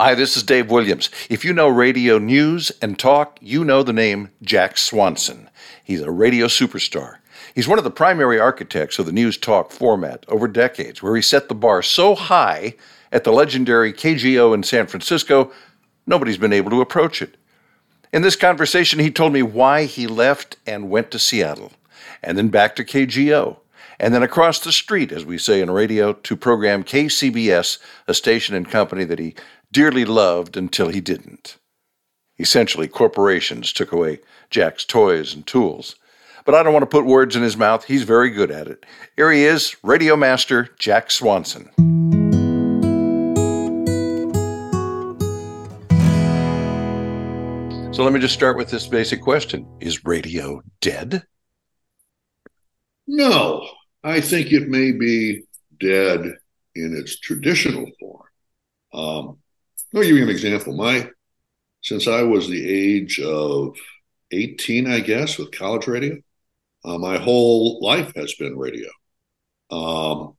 Hi, this is Dave Williams. If you know radio news and talk, you know the name Jack Swanson. He's a radio superstar. He's one of the primary architects of the news talk format over decades, where he set the bar so high at the legendary KGO in San Francisco, nobody's been able to approach it. In this conversation, he told me why he left and went to Seattle, and then back to KGO and then across the street, as we say in radio, to program KCBS, a station and company that he dearly loved until he didn't. Essentially, corporations took away Jack's toys and tools. But I don't want to put words in his mouth. He's very good at it. Here he is, Radio Master Jack Swanson. So let me just start with this basic question Is radio dead? No, I think it may be dead in its traditional form. Um, I'll give you an example. My since I was the age of 18, I guess, with college radio, uh, my whole life has been radio. Um,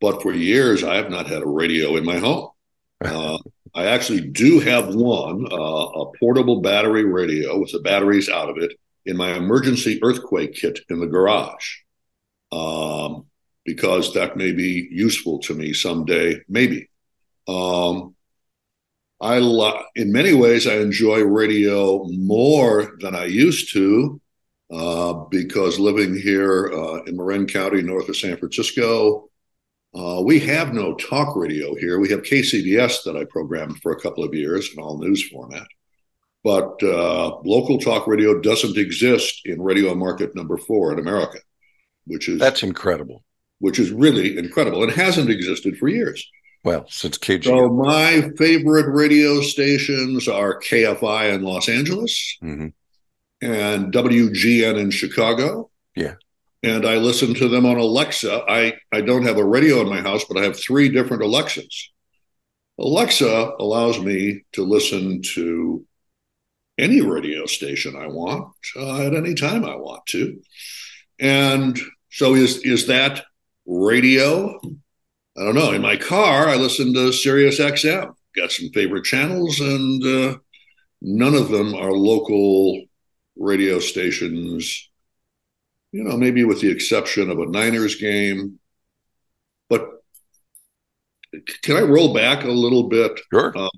but for years, I have not had a radio in my home. Uh, I actually do have one, uh, a portable battery radio with the batteries out of it in my emergency earthquake kit in the garage um, because that may be useful to me someday, maybe. Um, I lo- in many ways I enjoy radio more than I used to uh, because living here uh, in Marin County, north of San Francisco, uh, we have no talk radio here. We have KCBS that I programmed for a couple of years in all news format, but uh, local talk radio doesn't exist in radio market number four in America which is that's incredible. Which is really incredible. It hasn't existed for years. Well, since KG. So my favorite radio stations are KFI in Los Angeles mm-hmm. and WGN in Chicago. Yeah. And I listen to them on Alexa. I, I don't have a radio in my house, but I have three different Alexas. Alexa allows me to listen to any radio station I want uh, at any time I want to. And so is is that radio? I don't know. In my car, I listen to Sirius XM. Got some favorite channels, and uh, none of them are local radio stations. You know, maybe with the exception of a Niners game. But can I roll back a little bit? Sure. Um,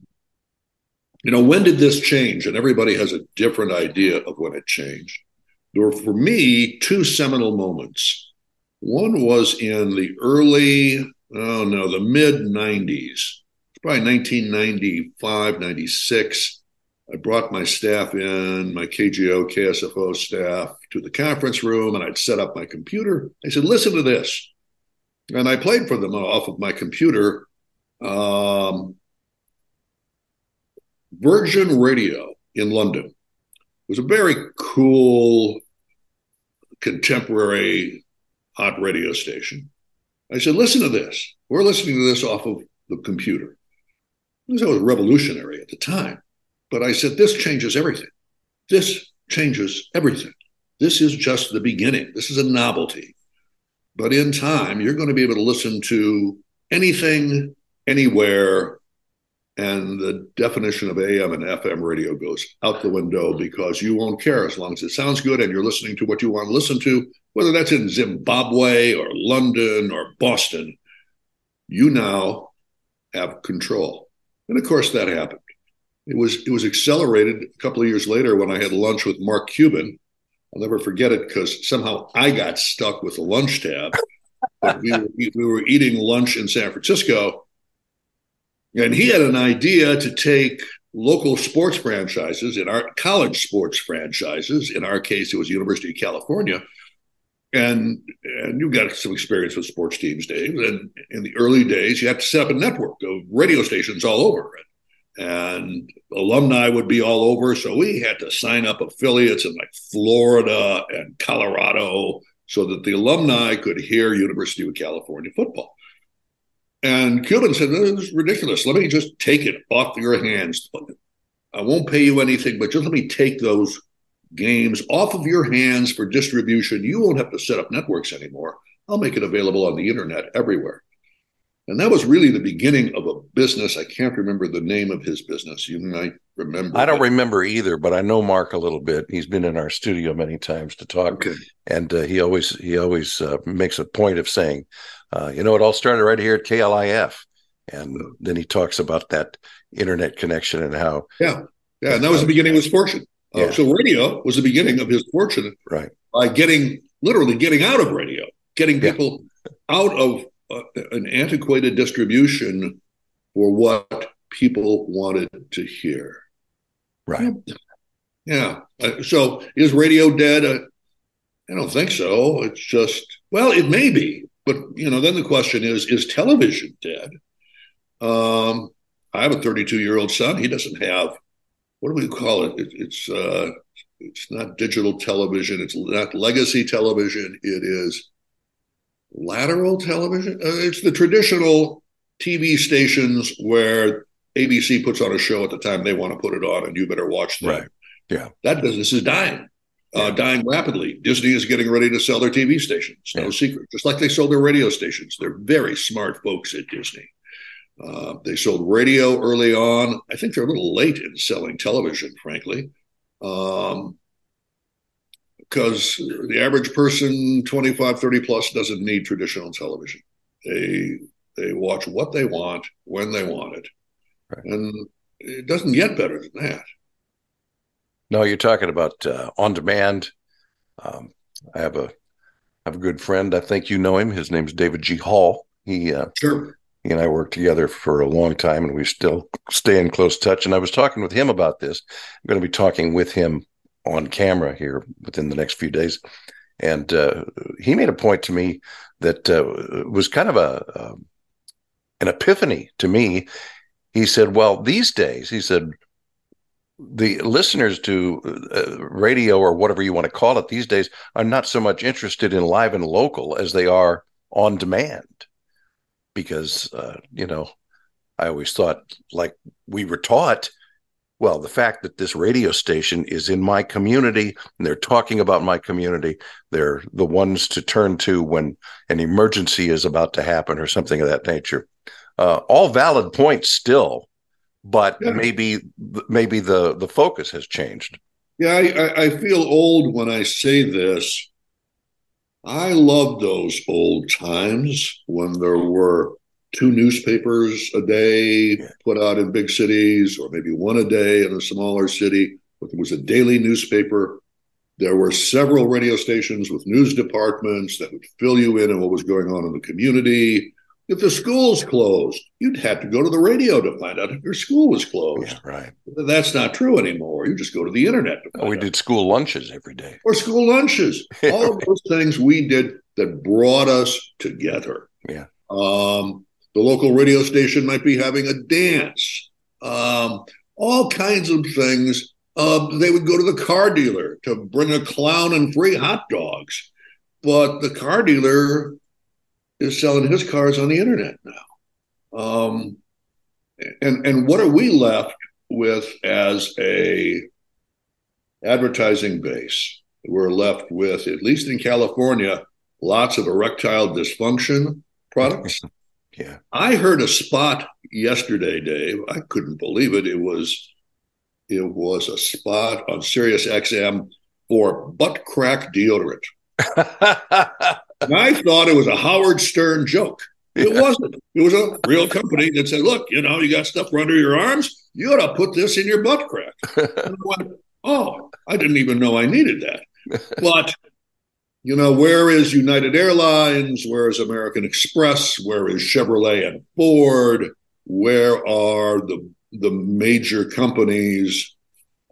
you know, when did this change? And everybody has a different idea of when it changed there were for me two seminal moments. One was in the early, oh no, the mid 90s, probably 1995, 96. I brought my staff in, my KGO, KSFO staff to the conference room, and I'd set up my computer. I said, listen to this. And I played for them off of my computer um, Virgin Radio in London It was a very cool contemporary hot radio station. I said, listen to this. We're listening to this off of the computer. This was revolutionary at the time. But I said, this changes everything. This changes everything. This is just the beginning. This is a novelty. But in time, you're going to be able to listen to anything, anywhere, and the definition of AM and FM radio goes out the window because you won't care as long as it sounds good and you're listening to what you want to listen to, whether that's in Zimbabwe or London or Boston. You now have control. And of course, that happened. It was it was accelerated a couple of years later when I had lunch with Mark Cuban. I'll never forget it because somehow I got stuck with the lunch tab. we, were, we were eating lunch in San Francisco and he had an idea to take local sports franchises, in our college sports franchises, in our case, it was University of California. And and you've got some experience with sports teams, Dave. And in the early days, you had to set up a network of radio stations all over. And alumni would be all over. So we had to sign up affiliates in like Florida and Colorado so that the alumni could hear University of California football. And Cuban said, This is ridiculous. Let me just take it off your hands. I won't pay you anything, but just let me take those games off of your hands for distribution. You won't have to set up networks anymore. I'll make it available on the internet everywhere. And that was really the beginning of a business. I can't remember the name of his business. You might remember. I don't remember either, but I know Mark a little bit. He's been in our studio many times to talk, okay. and uh, he always he always uh, makes a point of saying, uh, "You know, it all started right here at KLIF," and then he talks about that internet connection and how yeah yeah, and that was the beginning of his fortune. Uh, yeah. So radio was the beginning of his fortune, right? By getting literally getting out of radio, getting people yeah. out of uh, an antiquated distribution for what people wanted to hear. Right. Yeah. Uh, so is radio dead? Uh, I don't think so. It's just well, it may be, but you know, then the question is: Is television dead? Um, I have a 32 year old son. He doesn't have what do we call it? it it's uh, it's not digital television. It's not legacy television. It is lateral television. Uh, it's the traditional TV stations where ABC puts on a show at the time they want to put it on, and you better watch that. Right. Yeah. That business is dying, uh, yeah. uh, dying rapidly. Disney is getting ready to sell their TV stations. No yeah. secret. Just like they sold their radio stations. They're very smart folks at Disney. Uh, they sold radio early on. I think they're a little late in selling television, frankly. Um, because the average person 25 30 plus doesn't need traditional television. They they watch what they want when they want it. Right. and it doesn't get better than that. No you're talking about uh, on demand. Um, i have a I have a good friend. I think you know him. His name's david g. Hall. He uh, sure. he and i worked together for a long time and we still stay in close touch. And i was talking with him about this. I'm going to be talking with him on camera here within the next few days. And uh, he made a point to me that uh, was kind of a, a an epiphany to me. He said, "Well, these days," he said, the listeners to uh, radio or whatever you want to call it these days are not so much interested in live and local as they are on demand because uh, you know i always thought like we were taught well, the fact that this radio station is in my community and they're talking about my community, they're the ones to turn to when an emergency is about to happen or something of that nature. Uh, all valid points still, but yeah. maybe maybe the the focus has changed. Yeah, I, I feel old when I say this. I love those old times when there were two newspapers a day put out in big cities, or maybe one a day in a smaller city. But there was a daily newspaper. There were several radio stations with news departments that would fill you in on what was going on in the community. If the schools closed, you'd have to go to the radio to find out if your school was closed. Yeah, right. That's not true anymore. You just go to the internet. Oh, we out. did school lunches every day. Or school lunches. All of those things we did that brought us together. Yeah. Um, the local radio station might be having a dance, um, all kinds of things. Uh, they would go to the car dealer to bring a clown and free hot dogs. But the car dealer is selling his cars on the internet now. Um, and, and what are we left with as a advertising base? We're left with, at least in California, lots of erectile dysfunction products. Yeah. I heard a spot yesterday, Dave. I couldn't believe it. It was it was a spot on Sirius XM for butt crack deodorant. and I thought it was a Howard Stern joke. It yeah. wasn't. It was a real company that said, "Look, you know, you got stuff under your arms. You ought to put this in your butt crack." I went, "Oh, I didn't even know I needed that." But you know, where is United Airlines? Where is American Express? Where is Chevrolet and Ford? Where are the the major companies?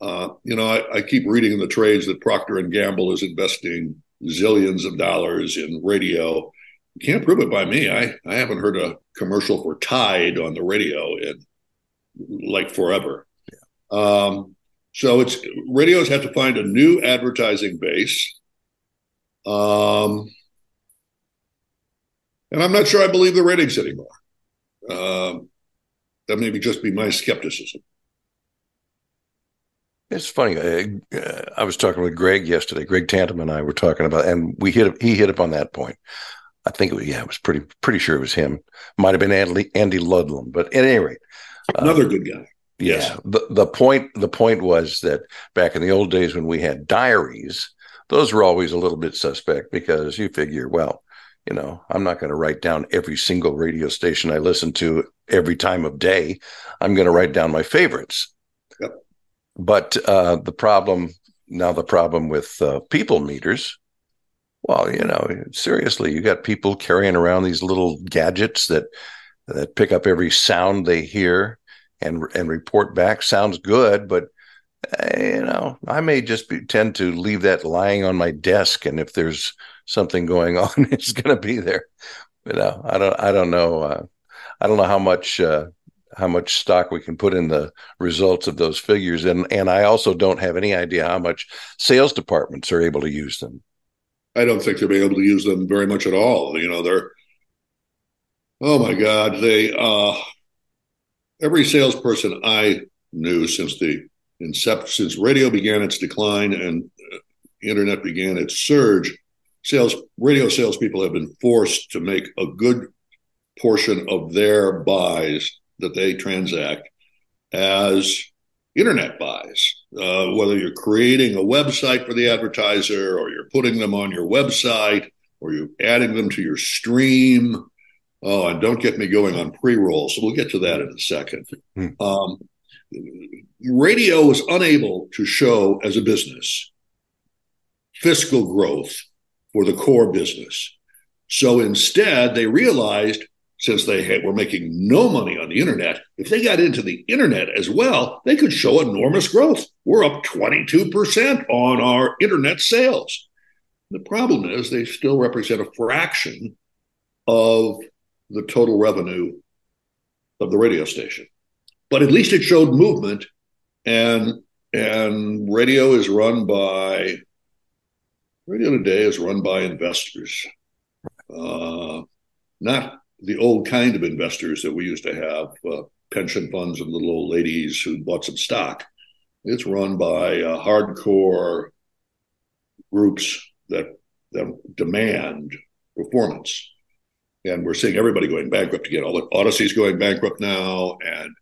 Uh, you know, I, I, keep reading in the trades that Procter and Gamble is investing zillions of dollars in radio. You can't prove it by me. I, I haven't heard a commercial for Tide on the radio in like forever. Yeah. Um, so it's radios have to find a new advertising base um, and I'm not sure I believe the ratings anymore. Um, that maybe just be my skepticism. It's funny. Uh, I was talking with Greg yesterday. Greg Tantum and I were talking about, and we hit. He hit upon that point. I think it was, yeah, it was pretty pretty sure it was him. Might have been Andy, Andy Ludlam, but at any rate, another uh, good guy. Yes. Yeah. The the point the point was that back in the old days when we had diaries, those were always a little bit suspect because you figure, well, you know, I'm not going to write down every single radio station I listen to every time of day. I'm going to write down my favorites. Yep. But uh, the problem now, the problem with uh, people meters, well, you know, seriously, you got people carrying around these little gadgets that that pick up every sound they hear and and report back. Sounds good, but you know, I may just be, tend to leave that lying on my desk, and if there's something going on, it's going to be there. You know, I don't, I don't know, uh, I don't know how much uh, how much stock we can put in the results of those figures, and and I also don't have any idea how much sales departments are able to use them. I don't think they'll be able to use them very much at all. You know, they're oh my god, they uh, every salesperson I knew since the incept since radio began its decline and uh, internet began its surge sales radio salespeople have been forced to make a good portion of their buys that they transact as internet buys. Uh, whether you're creating a website for the advertiser, or you're putting them on your website, or you're adding them to your stream. Oh, and don't get me going on pre rolls. So we'll get to that in a second. Hmm. Um, radio was unable to show as a business fiscal growth for the core business. So instead, they realized since they had, were making no money on the internet, if they got into the internet as well, they could show enormous growth. We're up 22% on our internet sales. The problem is they still represent a fraction of the total revenue of the radio station. But at least it showed movement and and radio is run by Radio Today is run by investors, uh, not the old kind of investors that we used to have, uh, pension funds and little old ladies who bought some stock. It's run by uh, hardcore groups that that demand performance, and we're seeing everybody going bankrupt again. All the Audacy's going bankrupt now, and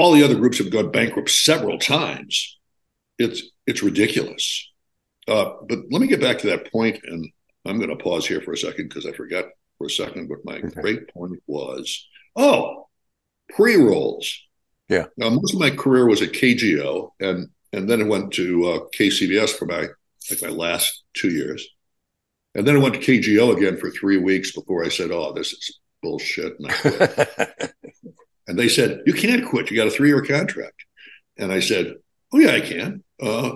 all the other groups have gone bankrupt several times. It's it's ridiculous. Uh, but let me get back to that point, and I'm going to pause here for a second because I forgot for a second what my okay. great point was. Oh, pre rolls. Yeah. Now, most of my career was at KGO, and and then I went to uh, KCBS for my like my last two years, and then I went to KGO again for three weeks before I said, "Oh, this is bullshit," and, they said, "You can't quit. You got a three year contract." And I said, "Oh yeah, I can." Uh,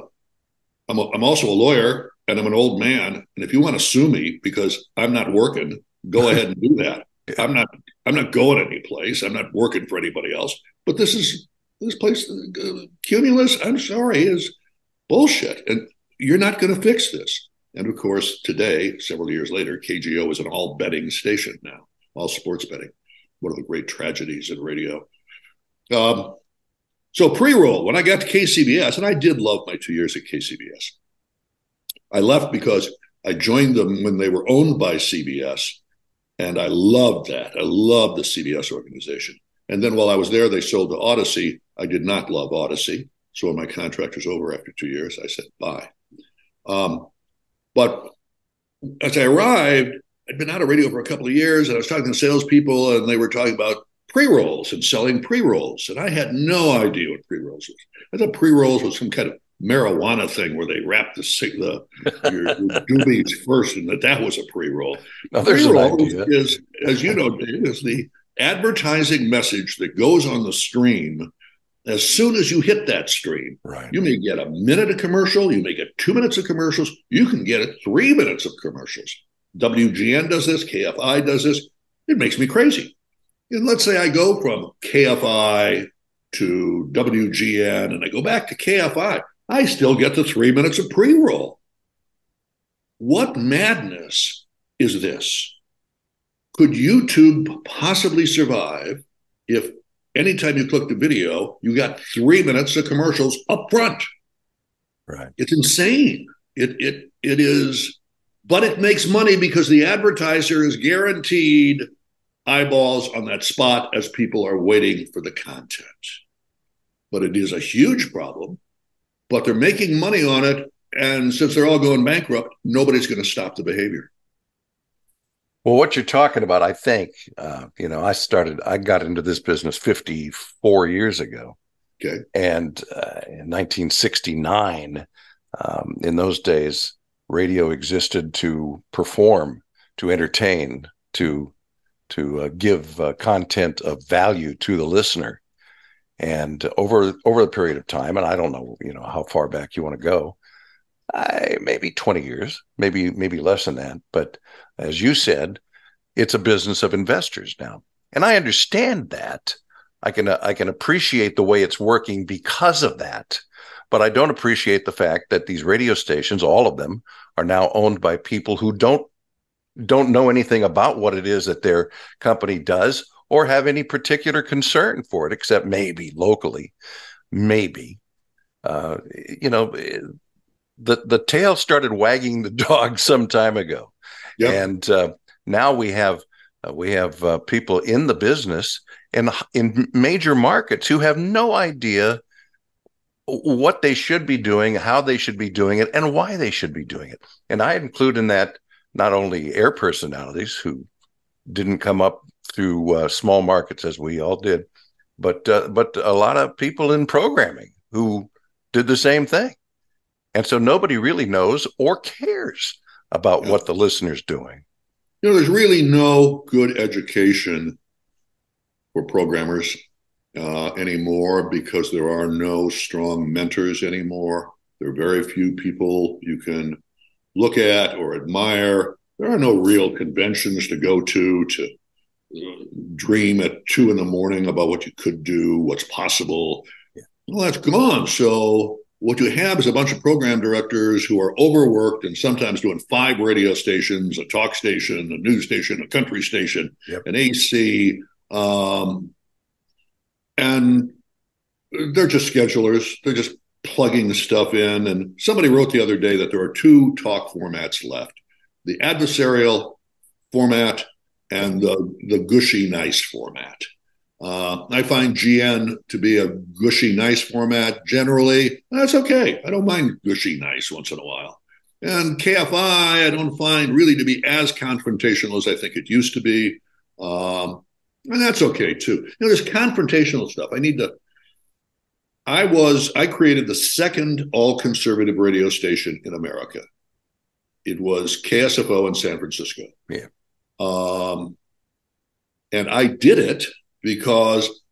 I'm, a, I'm also a lawyer and I'm an old man. And if you want to sue me because I'm not working, go ahead and do that. I'm not I'm not going any place. I'm not working for anybody else. But this is this place uh, Cumulus. I'm sorry is bullshit, and you're not going to fix this. And of course, today, several years later, KGO is an all betting station now, all sports betting. One of the great tragedies in radio. Um, so pre-roll, when I got to KCBS, and I did love my two years at KCBS. I left because I joined them when they were owned by CBS, and I loved that. I loved the CBS organization. And then while I was there, they sold to Audacy. I did not love Audacy. So when my contract was over after two years, I said bye. Um, but as I arrived, I'd been out of radio for a couple of years, and I was talking to salespeople, and they were talking about pre rolls and selling pre rolls. And I had no idea what pre rolls was. I thought pre rolls was some kind of marijuana thing where they wrap the the your, your doobies first, and that that was a pre roll. Pre roll is, as you know, Dave, is the advertising message that goes on the stream. As soon as you hit that stream, right. you may get a minute of commercial, you may get two minutes of commercials, you can get three minutes of commercials. WGN does this, KFI does this. It makes me crazy. And let's say I go from KFI to WGN and I go back to KFI, I still get the three minutes of pre roll. What madness is this? Could YouTube possibly survive if anytime you click the video, you got three minutes of commercials up front? Right. It's insane. It it it is but it makes money because the advertiser is guaranteed eyeballs on that spot as people are waiting for the content. But it is a huge problem, but they're making money on it. And since they're all going bankrupt, nobody's going to stop the behavior. Well, what you're talking about, I think, uh, you know, I started, I got into this business 54 years ago. Okay. And uh, in 1969, um, in those days, radio existed to perform, to entertain, to to uh, give uh, content of value to the listener. And over over the period of time, and I don't know, you know, how far back you want to go, I, maybe 20 years, maybe maybe less than that. But as you said, it's a business of investors now, and I understand that. I can I can appreciate the way it's working because of that. But I don't appreciate the fact that these radio stations, all of them, are now owned by people who don't don't know anything about what it is that their company does or have any particular concern for it, except maybe locally, maybe. Uh, you know, the the tail started wagging the dog some time ago, yep. and uh, now we have uh, we have uh, people in the business and in major markets who have no idea what they should be doing, how they should be doing it, and why they should be doing it. And I include in that not only air personalities who didn't come up through uh, small markets as we all did, but uh, but a lot of people in programming who did the same thing. And so nobody really knows or cares about yeah. what the listener's doing. You know, there's really no good education for programmers uh, anymore because there are no strong mentors anymore. There are very few people you can look at or admire. There are no real conventions to go to to uh, dream at two in the morning about what you could do, what's possible. Yeah. Well, that's gone. So what you have is a bunch of program directors who are overworked and sometimes doing five radio stations, a talk station, a news station, a country station, yep. an AC, um, and they're just schedulers. They're just plugging stuff in. And somebody wrote the other day that there are two talk formats left the adversarial format and the, the gushy nice format. Uh, I find GN to be a gushy nice format generally. That's okay. I don't mind gushy nice once in a while. And KFI, I don't find really to be as confrontational as I think it used to be. Um, and that's okay too. You know, there's confrontational stuff. I need to. I was I created the second all conservative radio station in America. It was KSFO in San Francisco. Yeah. Um, and I did it because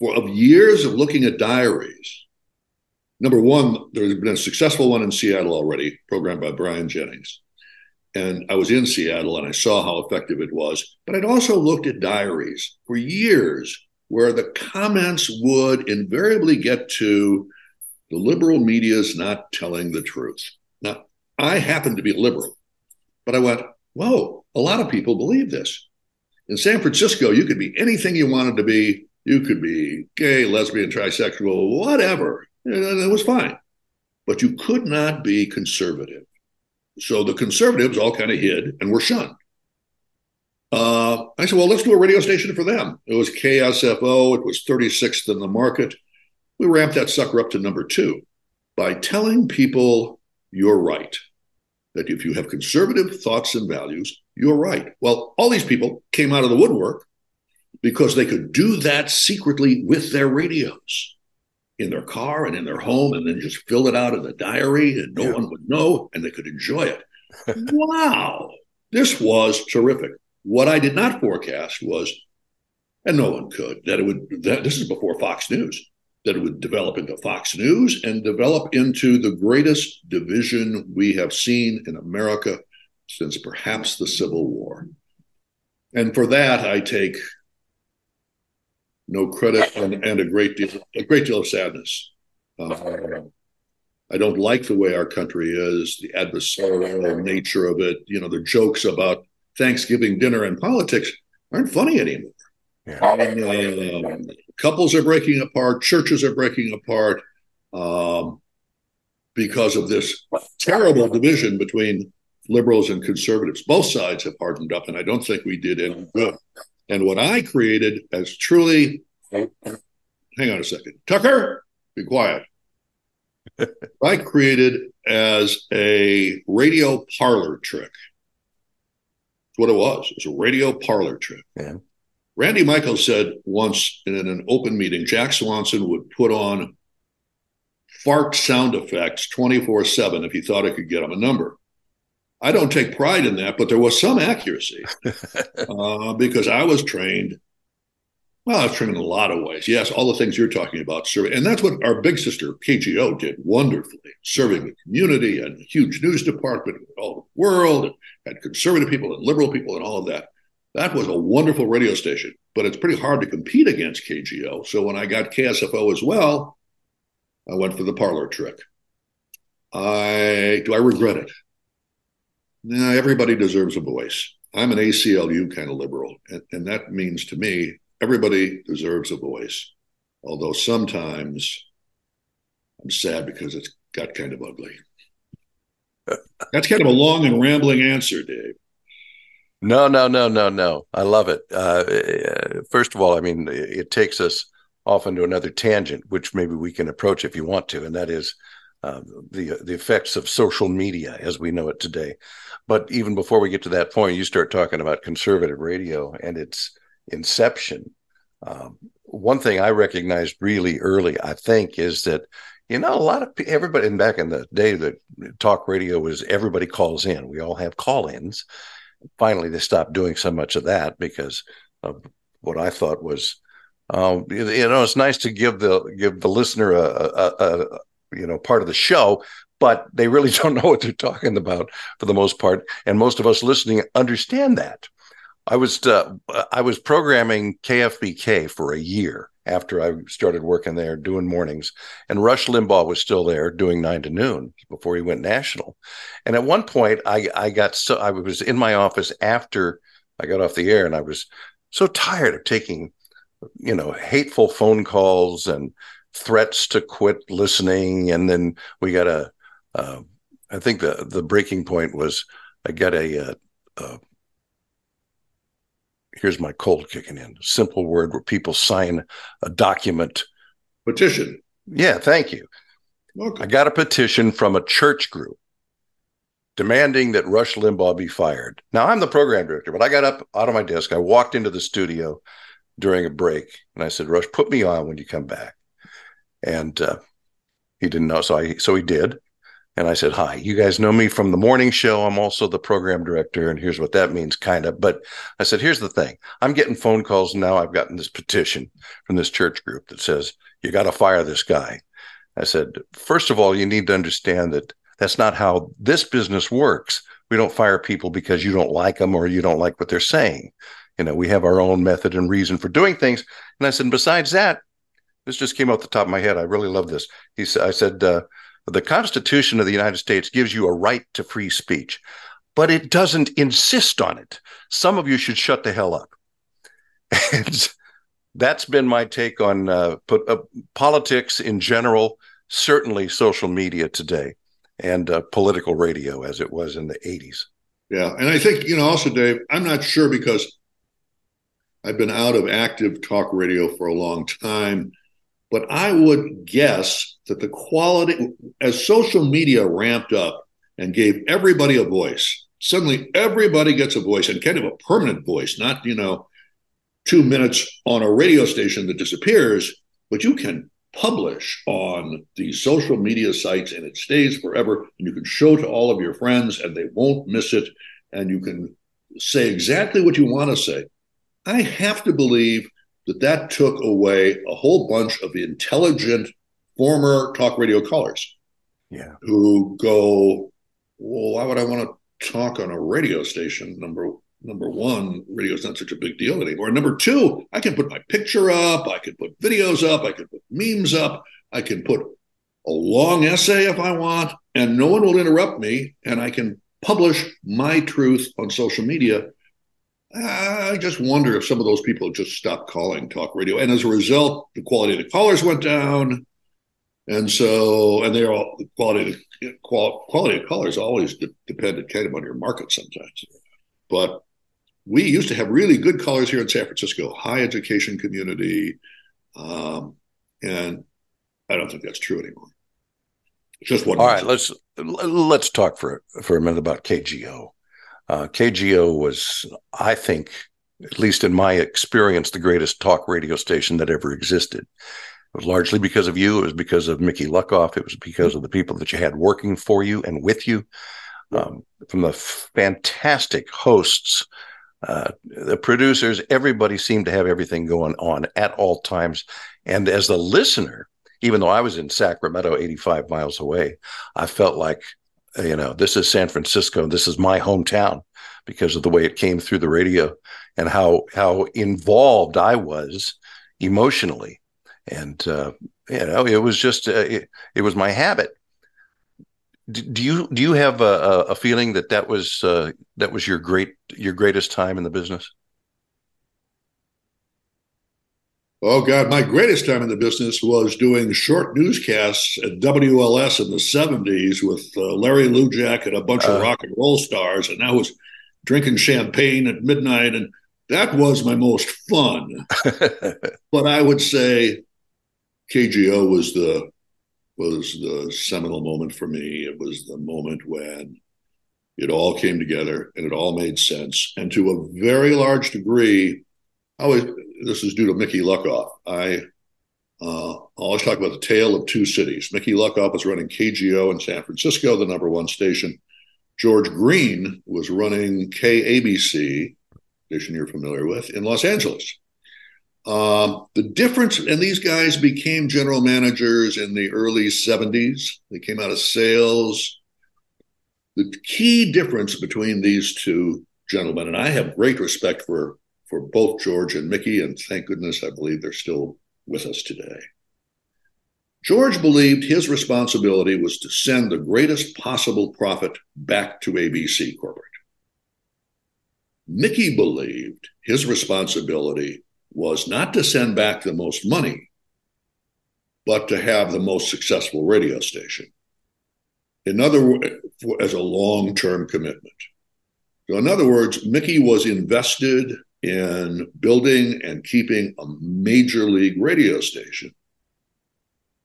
for of years of looking at diaries. Number one, there's been a successful one in Seattle already, programmed by Brian Jennings and I was in Seattle and I saw how effective it was. But I'd also looked at diaries for years where the comments would invariably get to the liberal media is not telling the truth. Now, I happen to be liberal, but I went, whoa, a lot of people believe this. In San Francisco, you could be anything you wanted to be. You could be gay, lesbian, trisexual, whatever. And it was fine. But you could not be conservative. So the conservatives all kind of hid and were shunned. Uh, I said, well, let's do a radio station for them. It was KSFO. It was 36th in the market. We ramped that sucker up to number two by telling people you're right. That if you have conservative thoughts and values, you're right. Well, all these people came out of the woodwork because they could do that secretly with their radios in their car and in their home and then just fill it out in the diary and no yeah. one would know and they could enjoy it. wow, this was terrific. What I did not forecast was, and no one could, that it would, that, this is before Fox News, that it would develop into Fox News and develop into the greatest division we have seen in America since perhaps the Civil War. And for that, I take no credit and, and a great deal a great deal of sadness. Uh, I don't like the way our country is, the adversarial nature of it. You know, the jokes about Thanksgiving dinner and politics aren't funny anymore. Yeah. Uh, couples are breaking apart, churches are breaking apart um, because of this terrible division between liberals and conservatives. Both sides have hardened up, and I don't think we did any good. And what I created as truly, hang on a second, Tucker, be quiet. I created as a radio parlor trick. That's what it was. It was a radio parlor trick. Yeah. Randy Michael said once in an open meeting, Jack Swanson would put on fart sound effects 24 7 if he thought it could get him a number. I don't take pride in that, but there was some accuracy uh, because I was trained. Well, I was trained in a lot of ways. Yes, all the things you're talking about, serving, and that's what our big sister KGO did wonderfully, serving the community and huge news department all the world, and had conservative people and liberal people and all of that. That was a wonderful radio station, but it's pretty hard to compete against KGO. So when I got KSFO as well, I went for the parlor trick. I do I regret it? No, everybody deserves a voice. I'm an ACLU kind of liberal, and, and that means to me everybody deserves a voice. Although sometimes I'm sad because it's got kind of ugly. That's kind of a long and rambling answer, Dave. No, no, no, no, no. I love it. Uh, first of all, I mean, it takes us off into another tangent, which maybe we can approach if you want to, and that is uh, the the effects of social media as we know it today. But even before we get to that point, you start talking about conservative radio and its inception. Um, one thing I recognized really early, I think, is that you know a lot of everybody. And back in the day, that talk radio was everybody calls in. We all have call-ins. Finally, they stopped doing so much of that because of what I thought was um, you know, it's nice to give the give the listener a, a, a, you know part of the show, but they really don't know what they're talking about for the most part, and most of us listening understand that. I was uh, I was programming KFBK for a year after I started working there doing mornings, and Rush Limbaugh was still there doing nine to noon before he went national. And at one point, I I got so I was in my office after I got off the air, and I was so tired of taking you know, hateful phone calls and threats to quit listening. And then we got a, uh, I think the the breaking point was I got a, uh, uh, here's my cold kicking in. Simple word where people sign a document. Petition. Yeah, thank you. Okay. I got a petition from a church group demanding that Rush Limbaugh be fired. Now I'm the program director, but I got up out of my desk. I walked into the studio during a break, and I said, "Rush, put me on when you come back." And uh, he didn't know, so I so he did. And I said, "Hi, you guys know me from the morning show. I'm also the program director, and here's what that means, kind of." But I said, "Here's the thing: I'm getting phone calls now. I've gotten this petition from this church group that says you got to fire this guy." I said, first of all, you need to understand that that's not how this business works. We don't fire people because you don't like them or you don't like what they're saying you know, we have our own method and reason for doing things. And I said, besides that, this just came off the top of my head. I really love this. He said, I said, uh, the Constitution of the United States gives you a right to free speech, but it doesn't insist on it. Some of you should shut the hell up. And that's been my take on uh, uh, politics in general, certainly social media today, and uh, political radio as it was in the 80s. Yeah. And I think, you know, also, Dave, I'm not sure because I've been out of active talk radio for a long time, but I would guess that the quality, as social media ramped up and gave everybody a voice, suddenly everybody gets a voice and kind of a permanent voice, not, you know, two minutes on a radio station that disappears, but you can publish on these social media sites and it stays forever. And you can show to all of your friends and they won't miss it. And you can say exactly what you want to say. I have to believe that that took away a whole bunch of intelligent former talk radio callers. Yeah. Who go, well, why would I want to talk on a radio station? Number number one, radio is not such a big deal anymore. Number two, I can put my picture up, I can put videos up, I can put memes up, I can put a long essay if I want, and no one will interrupt me, and I can publish my truth on social media I just wonder if some of those people just stopped calling talk radio. And as a result, the quality of the callers went down. And so, and they're all quality of quality of callers always de- dependent kind of on your market sometimes. But we used to have really good callers here in San Francisco, high education community, um, and I don't think that's true anymore. Just one. All right, let's let's talk for for a minute about KGO. Uh, KGO was, I think, at least in my experience, the greatest talk radio station that ever existed. It was largely because of you. It was because of Mickey Luckoff. It was because of the people that you had working for you and with you. Um, from the fantastic hosts, uh, the producers, everybody seemed to have everything going on at all times. And as the listener, even though I was in Sacramento, 85 miles away, I felt like, you know, this is San Francisco. This is my hometown because of the way it came through the radio and how how involved I was emotionally. And uh, you know, it was just uh, it, it, was my habit. do you do you have a, a feeling that that was uh, that was your great your greatest time in the business? Oh God, my greatest time in the business was doing short newscasts at WLS in the '70s with uh, Larry Lujack and a bunch of uh. rock and roll stars, and I was drinking champagne at midnight, and that was my most fun. but I would say KGO was the was the seminal moment for me. It was the moment when it all came together and it all made sense, and to a very large degree, I was this is due to Mickey Luckoff. I uh, always talk about the tale of two cities. Mickey Luckoff was running KGO in San Francisco, the number one station. George Green was running KABC, station you're familiar with, in Los Angeles. Um, the difference, and these guys became general managers in the early 70s. They came out of sales. The key difference between these two gentlemen, and I have great respect for for both George and Mickey, and thank goodness I believe they're still with us today. George believed his responsibility was to send the greatest possible profit back to ABC corporate. Mickey believed his responsibility was not to send back the most money, but to have the most successful radio station. In other words, as a long term commitment. So, in other words, Mickey was invested in building and keeping a major league radio station.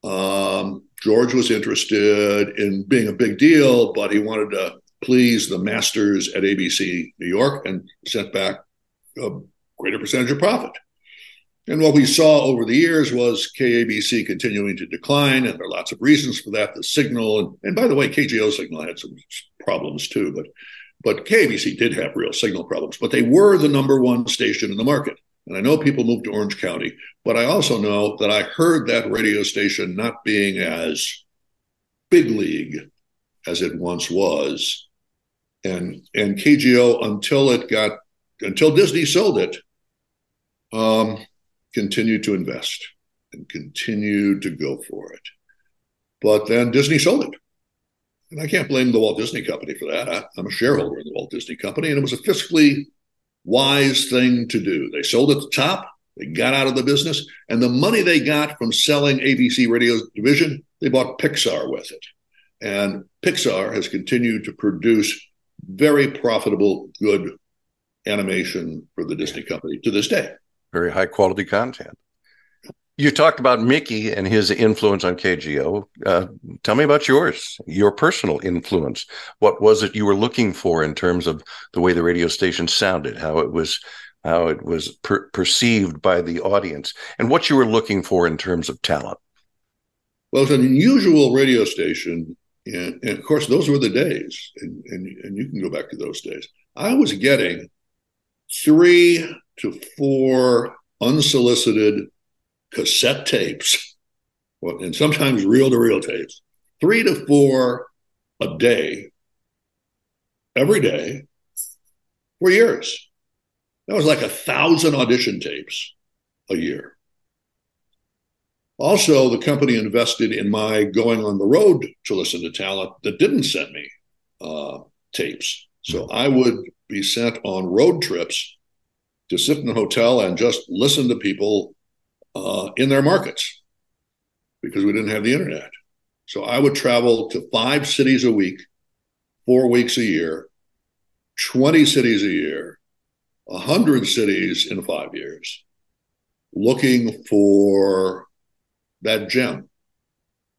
Um, George was interested in being a big deal, but he wanted to please the masters at ABC New York and sent back a greater percentage of profit. And what we saw over the years was KABC continuing to decline, and there are lots of reasons for that. The signal, and, and by the way, KGO signal had some problems too, but but KABC did have real signal problems, but they were the number one station in the market. And I know people moved to Orange County, but I also know that I heard that radio station not being as big league as it once was. And and KGO until it got until Disney sold it, um, continued to invest and continued to go for it. But then Disney sold it. And I can't blame the Walt Disney Company for that. I, am a shareholder in the Walt Disney Company, and it was a fiscally wise thing to do. They sold at the top, they got out of the business, and the money they got from selling ABC Radio's Division, they bought Pixar with it. And Pixar has continued to produce very profitable, good animation for the Disney Company to this day. Very high quality content. You talked about Mickey and his influence on KGO. Uh, tell me about yours, your personal influence. What was it you were looking for in terms of the way the radio station sounded, how it was, how it was per- perceived by the audience, and what you were looking for in terms of talent? Well, it's an unusual radio station, and, and of course, those were the days, and, and and you can go back to those days. I was getting three to four unsolicited cassette tapes, and sometimes reel to reel tapes, three to four a day, every day, for years. That was like a thousand audition tapes a year. Also, the company invested in my going on the road to listen to talent that didn't send me uh, tapes. So I would be sent on road trips to sit in a hotel and just listen to people uh, in their markets. because we didn't have the internet. So I would travel to five cities a week, four weeks a year, 20 cities a year, 100 cities in five years, looking for that gem.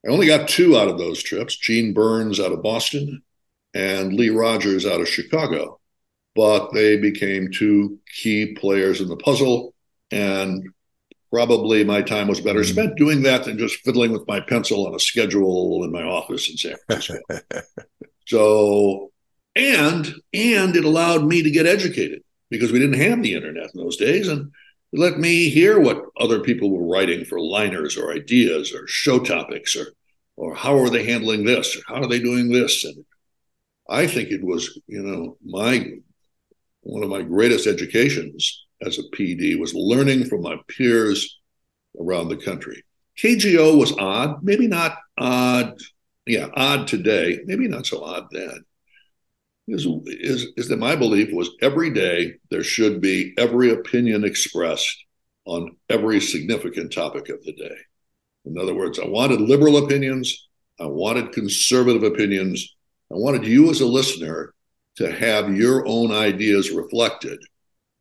I only got two out of those trips Gene Burns out of Boston and Lee Rogers out of Chicago. But they became two key players in the puzzle. And probably my time was better mm-hmm. spent doing that than just fiddling with my pencil on a schedule in my office in San Francisco. so, and and it allowed me to get educated because we didn't have the internet in those days, and let me hear what other people were writing for liners or ideas or show topics or or how are they handling this or how are they doing this and I think it was you know my one of my greatest educations as a PD was learning from my peers around the country. KGO was odd, maybe not odd, yeah, odd today, maybe not so odd then. Is, is, is that my belief was every day there should be every opinion expressed on every significant topic of the day. In other words, I wanted liberal opinions, I wanted conservative opinions, I wanted you as a listener to have your own ideas reflected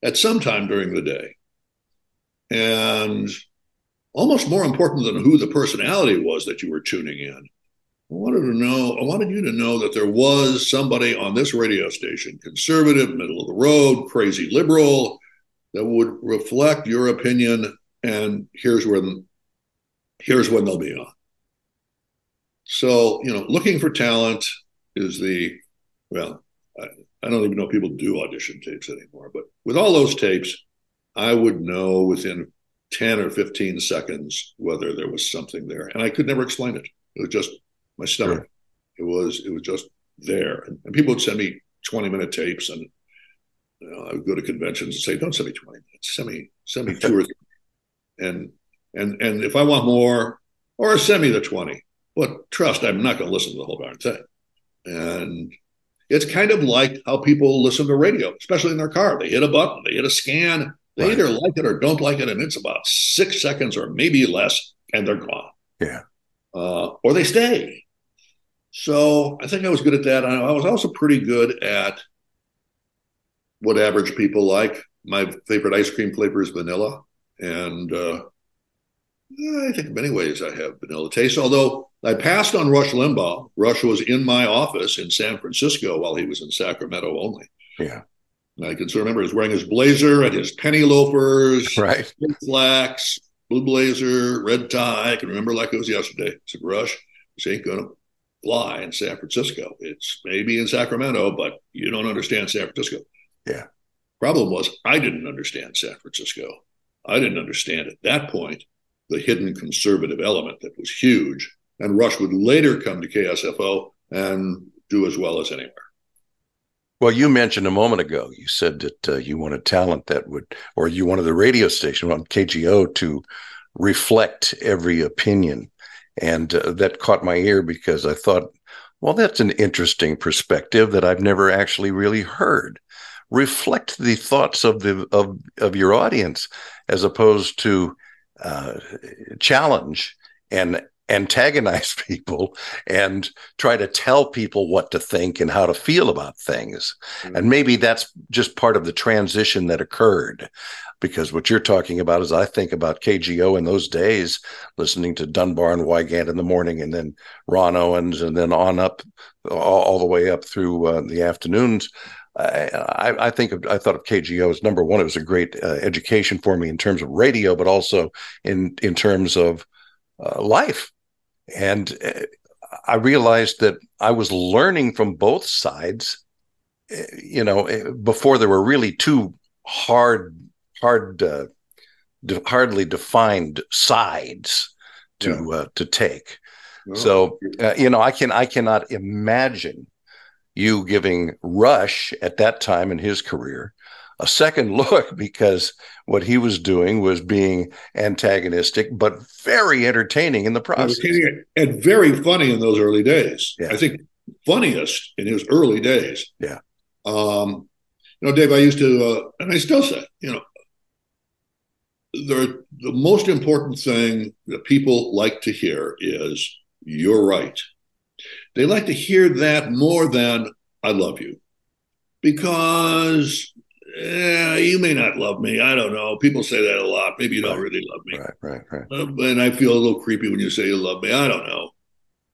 at some time during the day. And almost more important than who the personality was that you were tuning in, I wanted to know, I wanted you to know that there was somebody on this radio station, conservative, middle of the road, crazy liberal, that would reflect your opinion. And here's when, here's when they'll be on. So, you know, looking for talent is the, well, I, don't even know if people do audition tapes anymore, but with all those tapes, I would know within 10 or 15 seconds whether there was something there. And I could never explain it. It was just my stomach. Sure. It was it was just there. And, and, people would send me 20 minute tapes and you know, I would go to conventions and say, don't send me 20 minutes, send me send me two or three. And and and if I want more, or send me the 20. But trust, I'm not going to listen to the whole darn thing. And it's kind of like how people listen to radio, especially in their car. They hit a button, they hit a scan, they right. either like it or don't like it, and it's about six seconds or maybe less, and they're gone. Yeah. Uh, or they stay. So I think I was good at that. I was also pretty good at what average people like. My favorite ice cream flavor is vanilla, and uh, I think in many ways I have vanilla taste. Although I passed on Rush Limbaugh. Rush was in my office in San Francisco while he was in Sacramento only. Yeah. And I can still remember he was wearing his blazer and his penny loafers, right? Slacks, blue blazer, red tie. I can remember like it was yesterday. I said, Rush, this ain't going to fly in San Francisco. It's maybe in Sacramento, but you don't understand San Francisco. Yeah. Problem was, I didn't understand San Francisco. I didn't understand at that point the hidden conservative element that was huge. And Rush would later come to KSFO and do as well as anywhere. Well, you mentioned a moment ago, you said that uh, you wanted talent that would, or you wanted the radio station on KGO to reflect every opinion. And uh, that caught my ear because I thought, well, that's an interesting perspective that I've never actually really heard. Reflect the thoughts of the of of your audience as opposed to uh, challenge and antagonize people and try to tell people what to think and how to feel about things. Mm-hmm. And maybe that's just part of the transition that occurred. Because what you're talking about is I think about KGO in those days, listening to Dunbar and Wygant in the morning, and then Ronn Owens, and then on up all, all the way up through uh, the afternoons. I, I, think of, I thought of KGO as number one. It was a great uh, education for me in terms of radio, but also in in terms of uh, life. And uh, I realized that I was learning from both sides. Uh, you know, uh, before there were really two hard, hard, uh, de- hardly defined sides to yeah. to take. So you know, I can I cannot imagine you giving Rush at that time in his career a second look because what he was doing was being antagonistic, but very entertaining in the process. And very funny in those early days. Yeah. I think funniest in his early days. Yeah. Um, you know, Dave, I used to, uh, and I still say, you know, the the most important thing that people like to hear is you're right. They like to hear that more than I love you. Because eh, you may not love me. I don't know. People say that a lot. Maybe you don't really love me. Right, right, right. Uh, and I feel a little creepy when you say you love me. I don't know.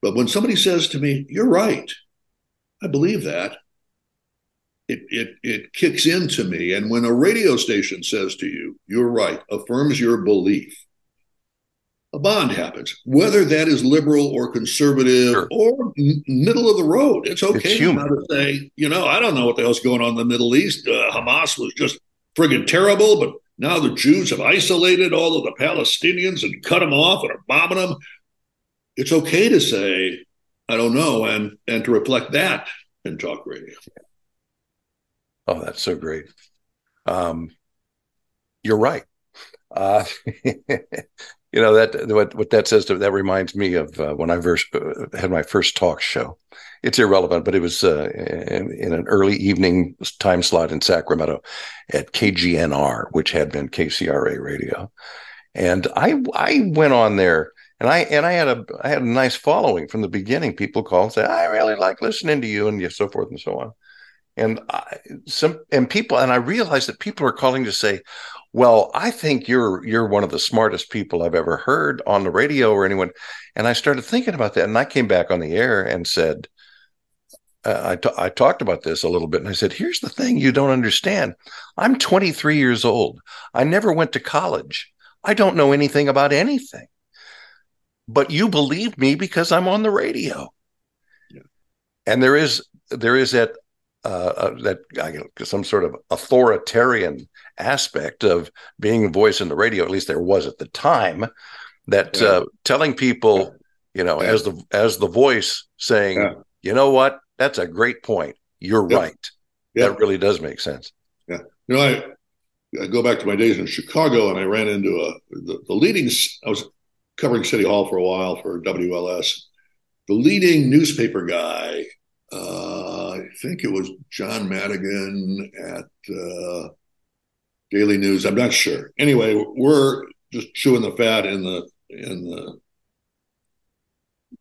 But when somebody says to me, you're right, I believe that it, it, it kicks into me. And when a radio station says to you, you're right, affirms your belief, a bond happens, whether that is liberal or conservative sure. or m- middle of the road. It's okay it's to say, you know, I don't know what the hell's going on in the Middle East. Uh, Hamas was just friggin' terrible, but now the Jews have isolated all of the Palestinians and cut them off and are bombing them. It's okay to say, I don't know, and and to reflect that in talk radio. Oh, that's so great. Um, you're right. Uh, you know that what what that says to that reminds me of uh, when I first uh, had my first talk show. It's irrelevant, but it was uh, in, in, an early evening time slot in Sacramento at KGNR, which had been KCRA radio, and I I went on there and I and I had a I had a nice following from the beginning. People call and say I really like listening to you and so forth and so on and I, some and people and I realized that people are calling to say, "Well, I think you're you're one of the smartest people I've ever heard on the radio or anyone." And I started thinking about that, and I came back on the air and said, uh, I, t- I talked about this a little bit, and I said, "Here's the thing you don't understand. I'm 23 years old. I never went to college. I don't know anything about anything." But you believe me because I'm on the radio. Yeah. And there is there is that uh, uh, that uh, some sort of authoritarian aspect of being a voice in the radio. At least there was at the time that yeah. uh, telling people, you know, yeah. as the as the voice saying, yeah. you know what, that's a great point. You're right. That really does make sense. Yeah. You know, I, I go back to my days in Chicago, and I ran into a the, the leading. I was covering City Hall for a while for WLS. The leading newspaper guy. Uh, I think it was John Madigan at uh, Daily News. I'm not sure. Anyway, we're just chewing the fat in the in the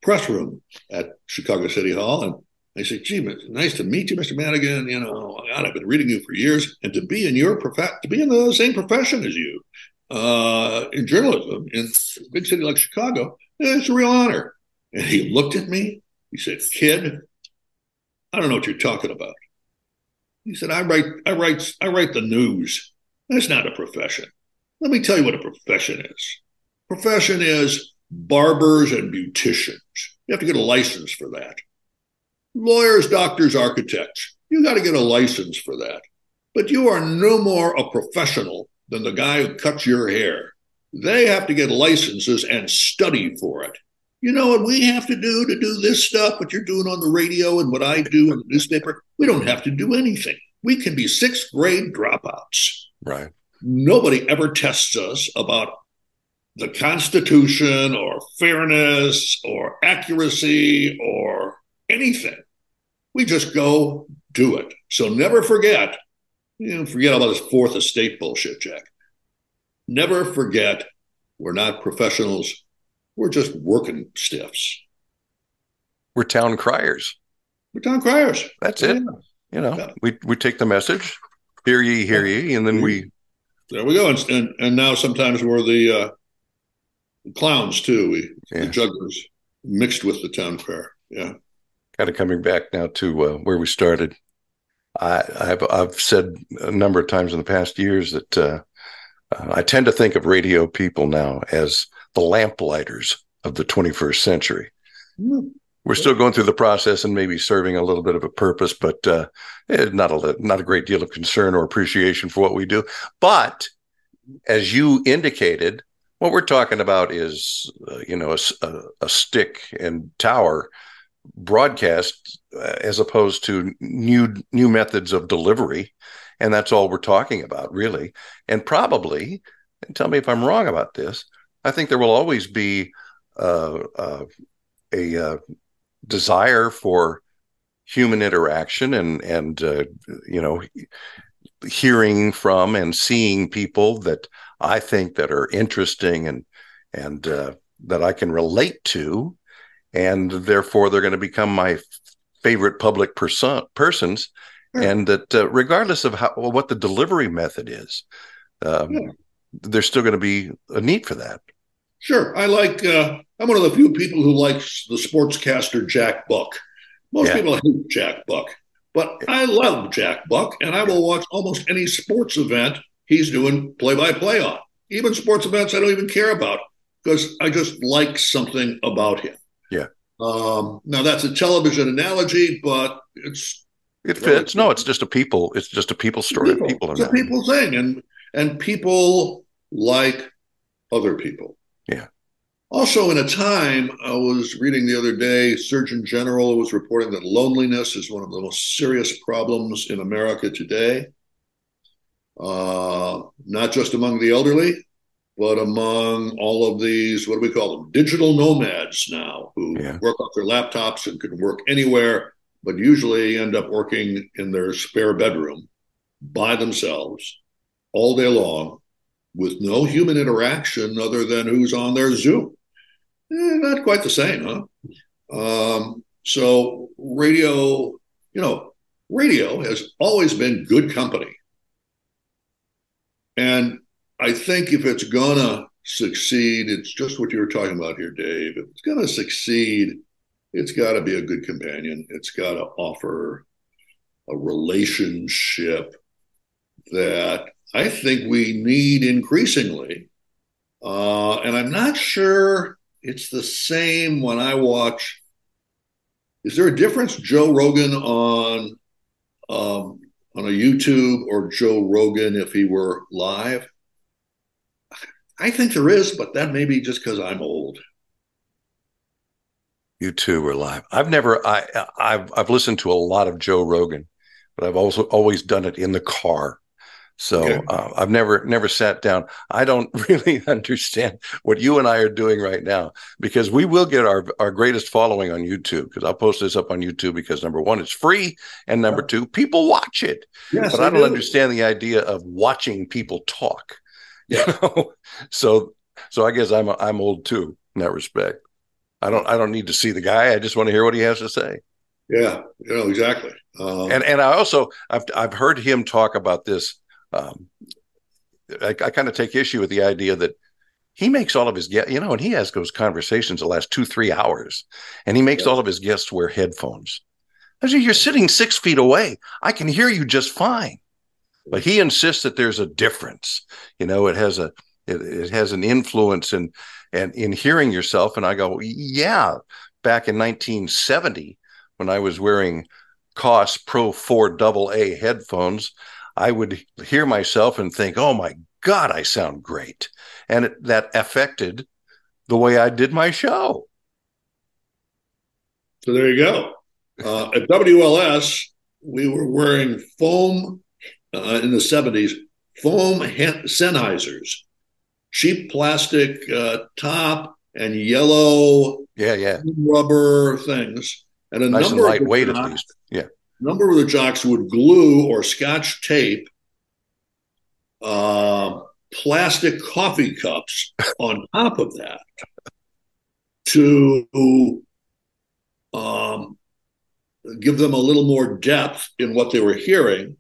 press room at Chicago City Hall, and I said, "Gee, nice to meet you, Mr. Madigan. You know, God, I've been reading you for years, and to be in your prof- to be in the same profession as you uh, in journalism in a big city like Chicago, it's a real honor." And he looked at me. He said, "Kid, I don't know what you're talking about. He said, I write, I write, I write the news. That's not a profession. Let me tell you what a profession is. Profession is barbers and beauticians. You have to get a license for that. Lawyers, doctors, architects. You got to get a license for that. But you are no more a professional than the guy who cuts your hair. They have to get licenses and study for it you know what we have to do to do this stuff, what you're doing on the radio and what I do in the newspaper? We don't have to do anything. We can be sixth grade dropouts. Right. Nobody ever tests us about the Constitution or fairness or accuracy or anything. We just go do it. So never forget, you know, forget about this fourth estate bullshit, Jack. Never forget we're not professionals we're just working stiffs. We're town criers. We're town criers. That's it. You know, yeah. we, we take the message, hear ye, hear ye, and then we. There we go. And, and, and now sometimes we're the uh, clowns too. We yeah. the jugglers mixed with the town crier. Yeah. Kind of coming back now to uh, where we started. I, have I've said a number of times in the past years that uh, I tend to think of radio people now as the lamplighters of the 21st century. Mm. We're still going through the process and maybe serving a little bit of a purpose, but uh, eh, not a not a great deal of concern or appreciation for what we do. But as you indicated, what we're talking about is uh, you know a, a, stick and tower broadcast uh, as opposed to new new methods of delivery, and that's all we're talking about really. And probably, and tell me if I'm wrong about this, I think there will always be uh, uh, a uh, desire for human interaction and and uh, you know hearing from and seeing people that I think that are interesting and and uh, that I can relate to, and therefore they're going to become my favorite public person persons, sure. and that uh, regardless of how what the delivery method is, um, yeah. there's still going to be a need for that. Sure, I like. Uh, I'm one of the few people who likes the sportscaster Jack Buck. Most yeah. people hate Jack Buck, but I love Jack Buck, and I will watch almost any sports event he's doing play-by-play on. Even sports events I don't even care about because I just like something about him. Yeah. Um, now that's a television analogy, but it's it fits. No, it's just a people. It's just a people story. People. people it's a people thing, and and people like other people. Yeah. Also, in a time I was reading the other day, Surgeon General was reporting that loneliness is one of the most serious problems in America today. Uh, not just among the elderly, but among all of these, what do we call them? Digital nomads now who yeah. work off their laptops and can work anywhere, but usually end up working in their spare bedroom by themselves all day long with no human interaction other than who's on their Zoom. Eh, not quite the same, huh? Um, so, radio, you know, radio has always been good company. And I think if it's gonna succeed, it's just what you were talking about here, Dave. If it's gonna succeed, it's got to be a good companion. It's got to offer a relationship that I think we need increasingly. Uh, and I'm not sure it's the same when I watch. Is there a difference, Joe Rogan on um, on a YouTube or Joe Rogan if he were live? I think there is, but that may be just because I'm old. You YouTube or live. I've never. I I've I've listened to a lot of Joe Rogan, but I've also always done it in the car. So okay. uh, I've never never sat down. I don't really understand what you and I are doing right now because we will get our our greatest following on YouTube because I'll post this up on YouTube because number one, it's free, and number two, people watch it. Yes, but I, I don't do. understand the idea of watching people talk. Yeah. You know? so so I guess I'm I'm old too in that respect. I don't I don't need to see the guy. I just want to hear what he has to say. Yeah, you know exactly. Um, and and I also I've I've heard him talk about this um, I, I kind of take issue with the idea that he makes all of his guests, you know, and he has those conversations the last two, three hours, and he makes yeah. all of his guests wear headphones. I say, you're sitting six feet away. I can hear you just fine. But he insists that there's a difference. You know, it has a it, it has an influence in and in hearing yourself. And I go, yeah, back in 1970, when I was wearing Koss Pro 4 double A headphones, I would hear myself and think, oh my God, I sound great. And it, that affected the way I did my show. So there you go. Uh, at WLS, we were wearing foam uh, in the 70s, foam Sennheisers, cheap plastic uh, top and yellow yeah, yeah. rubber things. And a nice number and lightweight at least. Yeah number of the jocks would glue or scotch tape uh, plastic coffee cups on top of that to um, give them a little more depth in what they were hearing.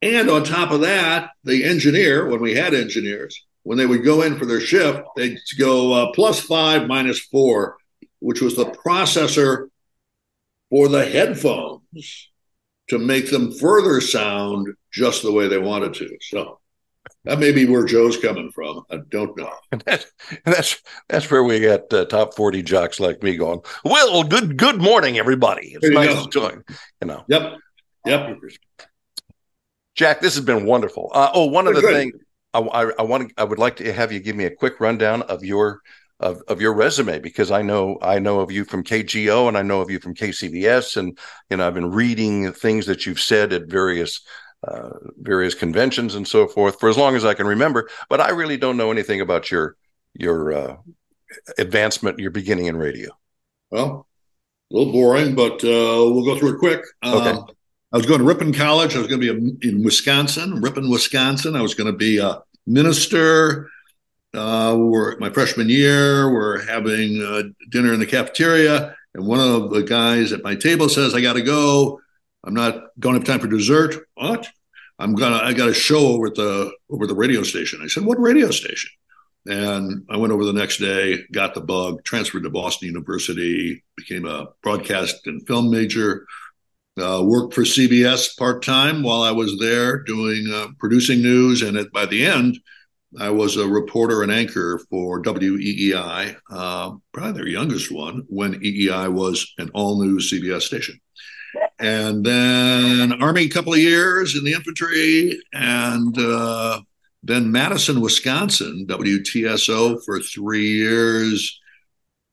And on top of that, the engineer, when we had engineers, when they would go in for their shift, they'd go uh, plus five, minus four, which was the processor for the headphones to make them further sound just the way they wanted to. So that may be where Joe's coming from. I don't know. And that's that's, that's where we got uh, top forty jocks like me going. Well, good good morning, everybody. It's nice go. to join. You know. Yep. Yep. Jack, this has been wonderful. Uh, oh, one other thing, I, I, I want I would like to have you give me a quick rundown of your of, of your resume because I know I know of you from KGO and I know of you from KCBS and you know I've been reading things that you've said at various uh, various conventions and so forth for as long as I can remember. But I really don't know anything about your your uh, advancement, your beginning in radio. Well, a little boring, but uh, we'll go through it quick. Okay. Um, I was going to Ripon College. I was going to be in Wisconsin, Ripon, Wisconsin. I was going to be a minister. Uh, we're my freshman year. We're having uh, dinner in the cafeteria, and one of the guys at my table says, "I got to go. I'm not going to have time for dessert." What? I'm gonna. I got a show over at the over the radio station. I said, "What radio station?" And I went over the next day, got the bug, transferred to Boston University, became a broadcast and film major, uh, worked for CBS part time while I was there doing uh, producing news. And at, by the end, I was a reporter and anchor for WEEI, uh, probably their youngest one, when EEI was an all new CBS station. And then Army, a couple of years in the infantry, and uh, then Madison, Wisconsin, WTSO for three years.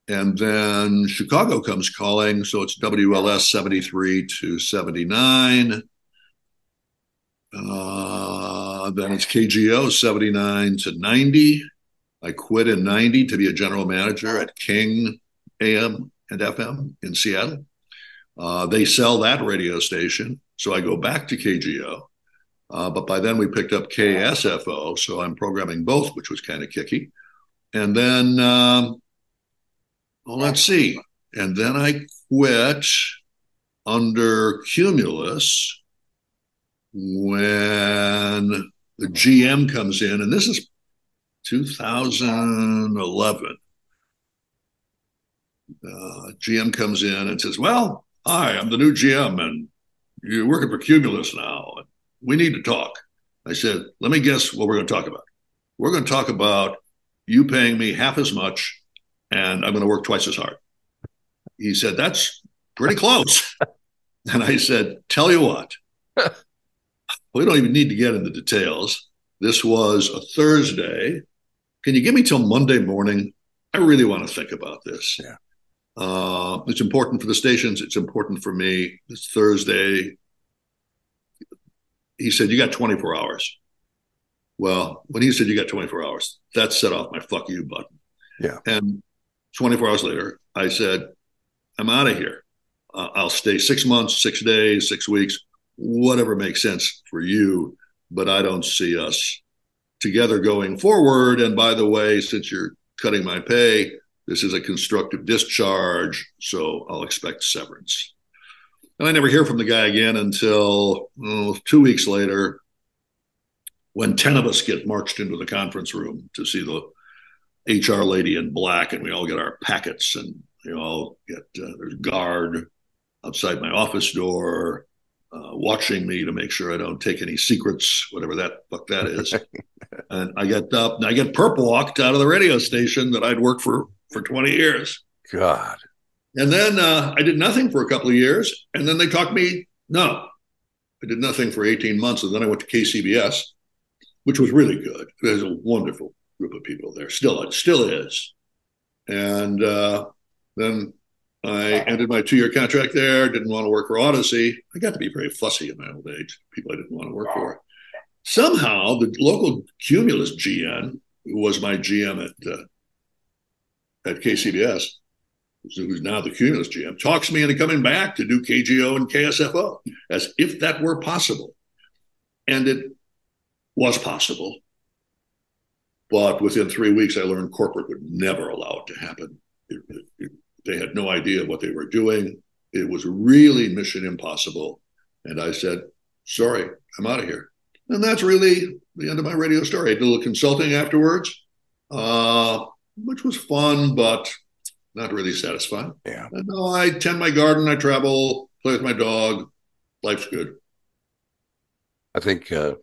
And then Chicago comes calling. So it's WLS 73 to 79. Uh, then it's KGO 79 to 90. I quit in 90 to be a general manager at King AM and FM in Seattle. Uh, they sell that radio station. So I go back to KGO. Uh, but by then we picked up KSFO, so I'm programming both, which was kind of kicky. And then, um, well, let's see. And then I quit under Cumulus when the GM comes in, and this is 2011. Uh, GM comes in and says, Well, hi, I'm the new GM, and you're working for Cumulus now we need to talk. I said, let me guess what we're going to talk about. We're going to talk about you paying me half as much and I'm going to work twice as hard. He said, that's pretty close. and I said, tell you what, we don't even need to get into details. This was a Thursday. Can you give me till Monday morning? I really want to think about this. Yeah. Uh, it's important for the stations. It's important for me. It's Thursday he said, You got 24 hours. Well, when he said you got 24 hours, that set off my fuck you button. Yeah. And 24 hours later, I said, I'm out of here. Uh, I'll stay six months, six days, six weeks, whatever makes sense for you. But I don't see us together going forward. And by the way, since you're cutting my pay, this is a constructive discharge. So I'll expect severance. And I never hear from the guy again until oh, two weeks later when 10 of us get marched into the conference room to see the HR lady in black, and we all get our packets, and we all get uh, there's guard outside my office door, uh, watching me to make sure I don't take any secrets, whatever that fuck that is. and I get up, and I get perp walked out of the radio station that I'd worked for for 20 years. God. And then uh, I did nothing for a couple of years. And then they talked me, no, I did nothing for 18 months. And then I went to KCBS, which was really good. There's a wonderful group of people there. Still, it still is. And uh, then I ended my two year contract there, didn't want to work for Audacy. I got to be very fussy in my old age, people I didn't want to work for. Somehow, the local Cumulus GM, who was my GM at, uh, at KCBS, who's now the Cumulus GM, talks me into coming back to do KGO and KSFO as if that were possible. And it was possible. But within three weeks, I learned corporate would never allow it to happen. It, it, they had no idea what they were doing. It was really mission impossible. And I said, sorry, I'm out of here. And that's really the end of my radio story. I did a little consulting afterwards, uh, which was fun, but not really satisfied. Yeah. And no, I tend my garden, I travel, play with my dog. Life's good. I think uh,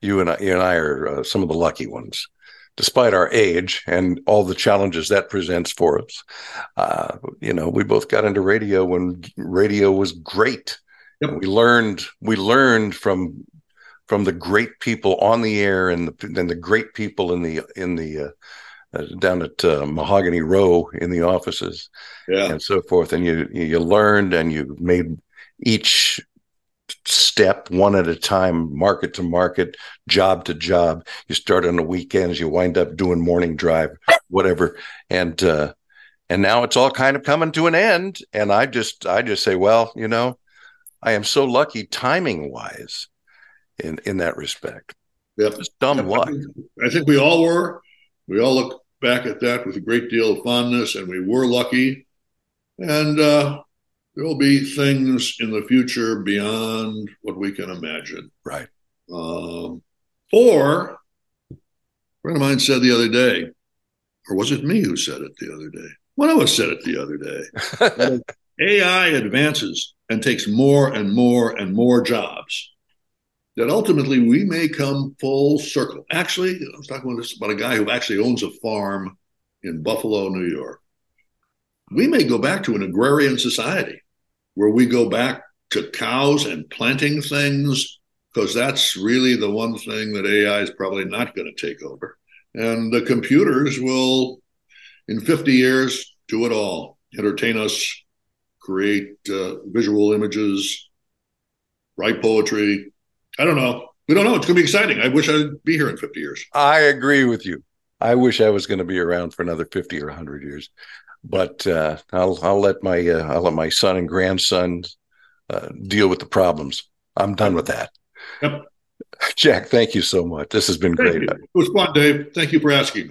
you and I, you and I are uh, some of the lucky ones, despite our age and all the challenges that presents for us. Uh, you know, we both got into radio when radio was great. Yep. We learned we learned from from the great people on the air and the and the great people in the in the uh, uh, down at uh, Mahogany Row in the offices, yeah. and so forth. And you you learned and you made each step one at a time, market to market, job to job. You start on the weekends, you wind up doing morning drive, whatever, and uh, and now it's all kind of coming to an end. And I just I just say, well, you know, I am so lucky timing wise in in that respect. Yep. Just dumb luck. I think, I think we all were. We all look back at that with a great deal of fondness, and we were lucky. And uh, there will be things in the future beyond what we can imagine. Right. Um, or, a friend of mine said the other day, or was it me who said it the other day? One of us said it the other day. AI advances and takes more and more and more jobs. That ultimately we may come full circle. Actually, I was talking about this about a guy who actually owns a farm in Buffalo, New York. We may go back to an agrarian society where we go back to cows and planting things because that's really the one thing that AI is probably not going to take over. And the computers will, in 50 years, do it all entertain us, create uh, visual images, write poetry. I don't know. We don't know. It's going to be exciting. I wish I'd be here in 50 years. I agree with you. I wish I was going to be around for another 50 or 100 years. But uh, I'll I'll let my uh, I'll let my son and grandson uh, deal with the problems. I'm done with that. Yep. Jack, thank you so much. This has been Thank great. you. It was fun, Dave. Thank you for asking.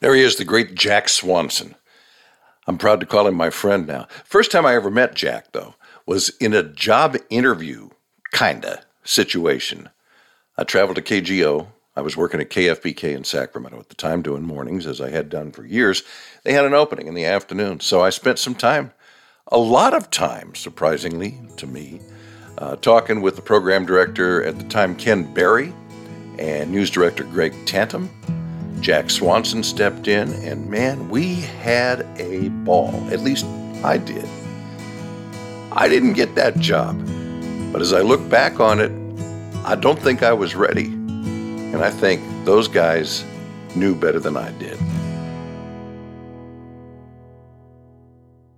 There he is, the great Jack Swanson. I'm proud to call him my friend now. First time I ever met Jack, though, was in a job interview, kinda situation. I traveled to KGO. I was working at KFBK in Sacramento at the time doing mornings, as I had done for years. They had an opening in the afternoon, so I spent some time, a lot of time, surprisingly to me, uh, talking with the program director at the time, Ken Berry, and news director Greg Tantum. Jack Swanson stepped in, and man, we had a ball. At least I did. I didn't get that job, but as I look back on it, I don't think I was ready. And I think those guys knew better than I did.